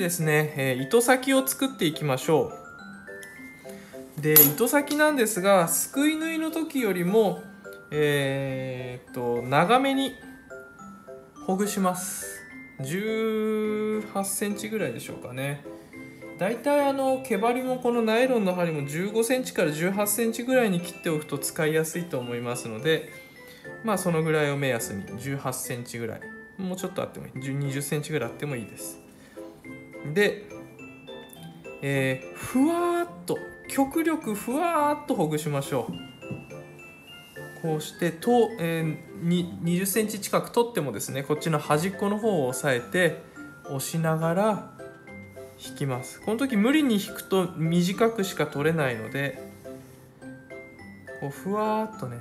ですね、えー糸先を作っていきましょう。で糸先なんですがすくい縫いの時よりもえーっと長めにほぐします。18センチぐらいでしょうかね。だいたいあの毛針もこのナイロンの針も15センチから18センチぐらいに切っておくと使いやすいと思いますのでまあそのぐらいを目安に18センチぐらい。もうちょっとあってもいい。20センチぐらいあってもいいです。で、えーふわっと極力ふわっとほぐしましょう。こうしてと、えー20センチ近く取ってもですねこっちの端っこの方を押さえて押しながら引きます。この時無理に引くと短くしか取れないのでこうふわっとね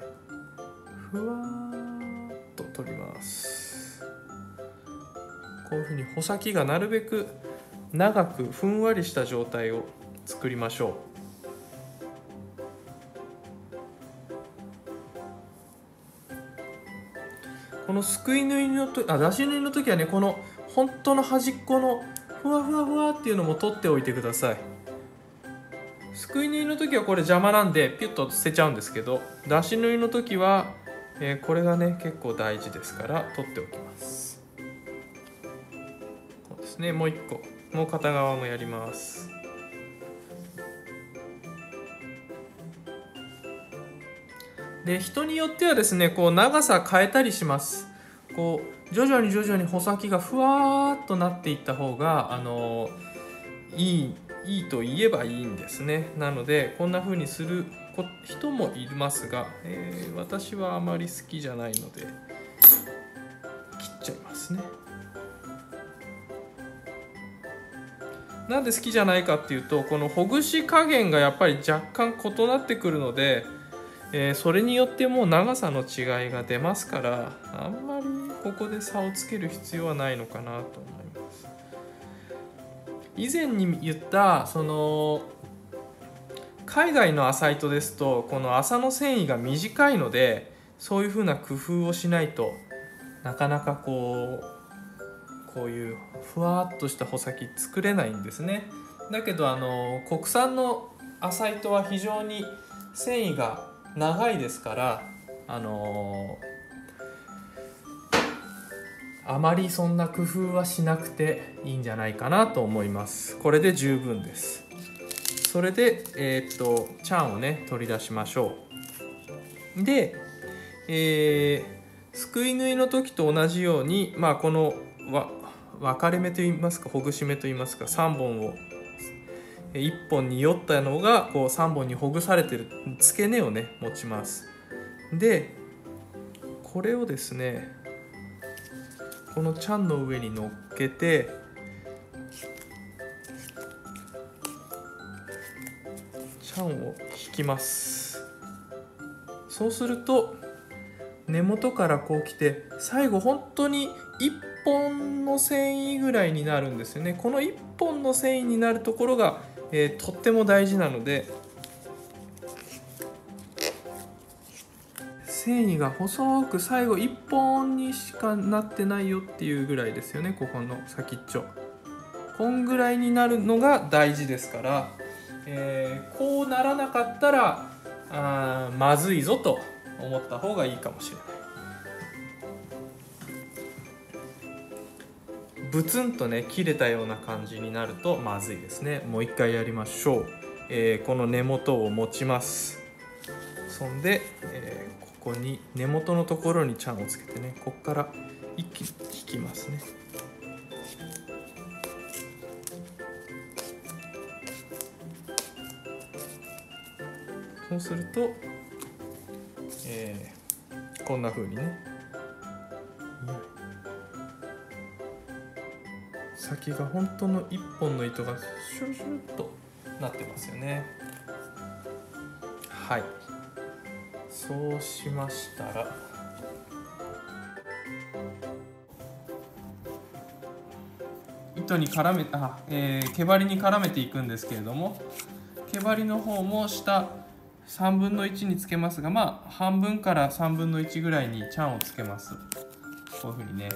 ふわっと取ります。こういうふうに穂先がなるべく長くふんわりした状態を作りましょう。このすくい縫いのとあ出し縫いの時はねこの本当の端っこのふわふわふわっていうのも取っておいてください。すくい縫いの時はこれ邪魔なんでピュッと捨てちゃうんですけど出し縫いの時は、えーこれがね結構大事ですから取っておきます。そうですねもう一個。もう片側もやります。で人によってはですねこう長さ変えたりします。こう徐々に徐々に穂先がふわーっとなっていった方があのいいいいと言えばいいんですね。なのでこんな風にするこ人もいますが、えー私はあまり好きじゃないので切っちゃいますね。なんで好きじゃないかっていうとこのほぐし加減がやっぱり若干異なってくるので、えーそれによってもう長さの違いが出ますからあんまりここで差をつける必要はないのかなと思います。以前に言ったその海外の麻糸ですとこの麻の繊維が短いのでそういうふうな工夫をしないとなかなかこうこういうふわっとした穂先作れないんですね。だけどあの国産の麻糸は非常に繊維が長いですからあのあまりそんな工夫はしなくていいんじゃないかなと思います。これで十分です。それでえーっとチャンをね取り出しましょう。でえーすくい縫いの時と同じようにまあこのわ分かれ目といいますかほぐし目といいますか3本を1本に寄ったのがこう3本にほぐされてる付け根をね持ちます。でこれをですねこのチャンの上に乗っけてチャンを引きます。そうすると根元からこう来て最後本当に1本の繊維ぐらいになるんですよね。この1本の繊維になるところが、えーとっても大事なので繊維が細く最後1本にしかなってないよっていうぐらいですよね。ここの先っちょ。こんぐらいになるのが大事ですから、えーこうならなかったらあまずいぞと思った方がいいかもしれない。ブツンとね切れたような感じになるとまずいですね。もう一回やりましょう、えーこの根元を持ちます。そんで、えーここに根元のところにチャンをつけてねここから一気に引きますね。そうすると、えーこんな風にね先が本当の一本の糸がシュルシュルっとなってますよね。はい。そうしましたら。糸に絡めあ、えー毛針に絡めていくんですけれども毛針の方も下3分の1につけますがまあ半分から3分の1ぐらいにチャンをつけます。こういうふうにね。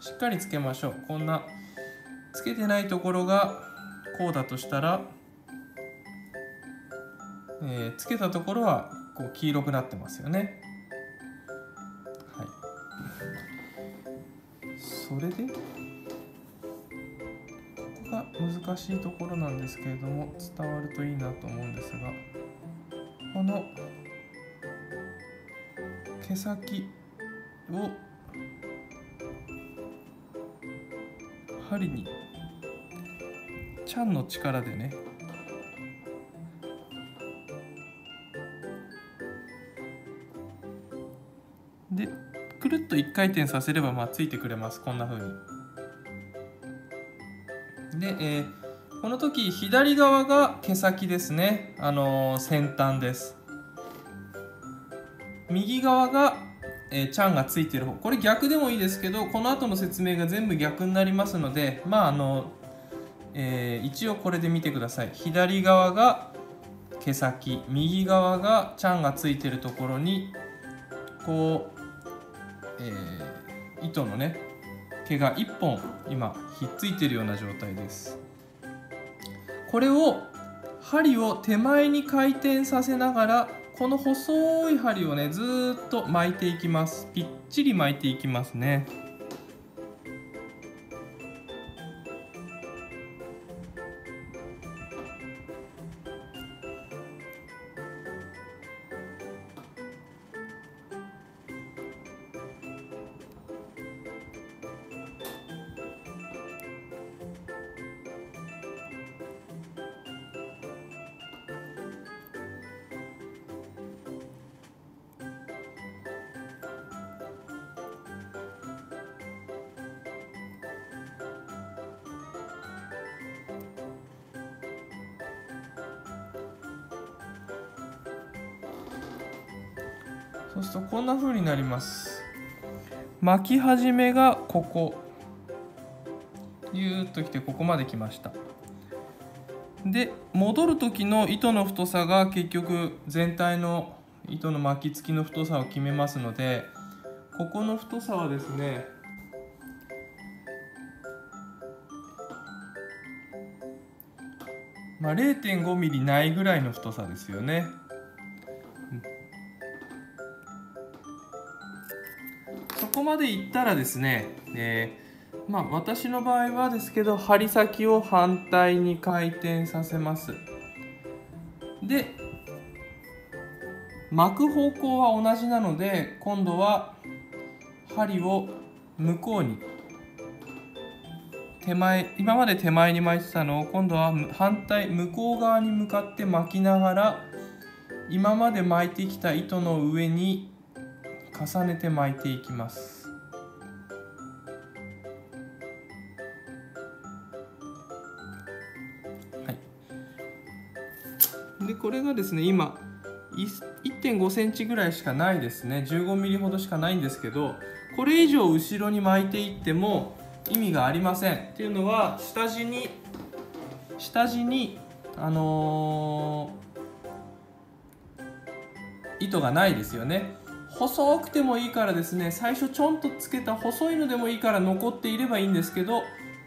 しっかりつけましょう。こんなつけてないところがこうだとしたら、えー、つけたところはこう黄色くなってますよね。はい、それでここが難しいところなんですけれども伝わるといいなと思うんですがこの毛先を針にチャンの力でね。でくるっと1回転させればまあついてくれます。こんな風に。で、えー、この時左側が毛先ですね。あのー、先端です。右側が、えー、チャンがついてる方。これ逆でもいいですけどこの後の説明が全部逆になりますのでまああの、えー、一応これで見てください。左側が毛先右側がチャンがついてるところにこう、えー、糸のね毛が1本今ひっついてるような状態です。これを針を手前に回転させながらこの細い針をねずっと巻いていきます。ぴっちり巻いていきますね。そうするとこんな風になります。巻き始めがここ。ギューッときてここまで来ました。で戻る時の糸の太さが結局全体の糸の巻きつきの太さを決めますのでここの太さはですねまあ、0.5ミリないぐらいの太さですよね。こまでいったらですね、えー、まあ私の場合はですけど針先を反対に回転させます。で巻く方向は同じなので今度は針を向こうに手前今まで手前に巻いてたのを今度は反対向こう側に向かって巻きながら今まで巻いてきた糸の上に重ねて巻いていきます。でこれがですね今1.5センチぐらいしかないですね。15ミリほどしかないんですけどこれ以上後ろに巻いていっても意味がありません。っていうのは下地に下地にあのー、糸がないですよね。細くてもいいからですね最初ちょんとつけた細いのでもいいから残っていればいいんですけど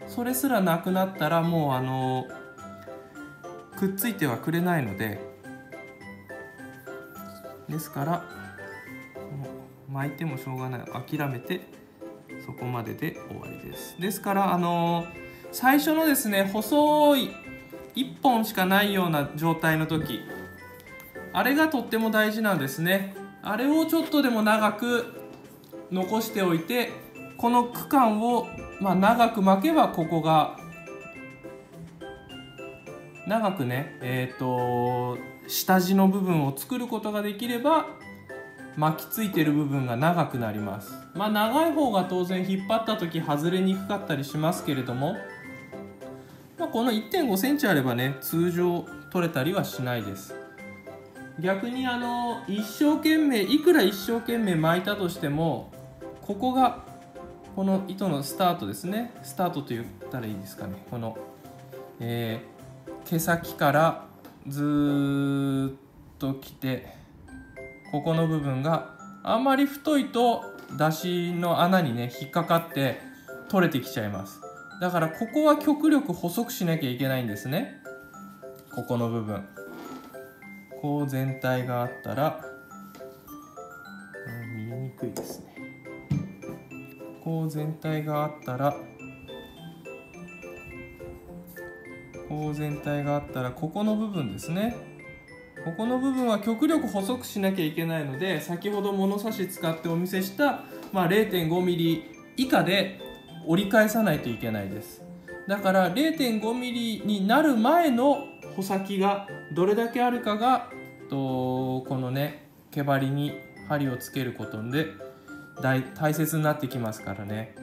それすらなくなったらもうあのくっついてはくれないのでですから巻いてもしょうがない。諦めてそこまでで終わりです。ですからあの最初のですね細い1本しかないような状態の時あれがとっても大事なんですね。あれをちょっとでも長く残しておいてこの区間を、まあ、長く巻けばここが長くねえっ、ー、と下地の部分を作ることができれば巻きついてる部分が長くなります。まあ長い方が当然引っ張った時外れにくかったりしますけれども、まあ、この1 5センチあればね通常取れたりはしないです。逆にあの一生懸命いくら一生懸命巻いたとしてもここがこの糸のスタートですね。スタートと言ったらいいですかね。この、えー、毛先からずっと来てここの部分があんまり太いと出汁の穴にね引っかかって取れてきちゃいます。だからここは極力細くしなきゃいけないんですね。ここの部分。こう全体があったら見えにくいですね。こう全体があったらこう全体があったらここの部分ですね。ここの部分は極力細くしなきゃいけないので先ほど物差し使ってお見せした、まあ、0.5mm 以下で折り返さないといけないです。だから 0.5mm になる前の穂先がどれだけあるかがとこのね毛針に針をつけることで大大切になってきますからね。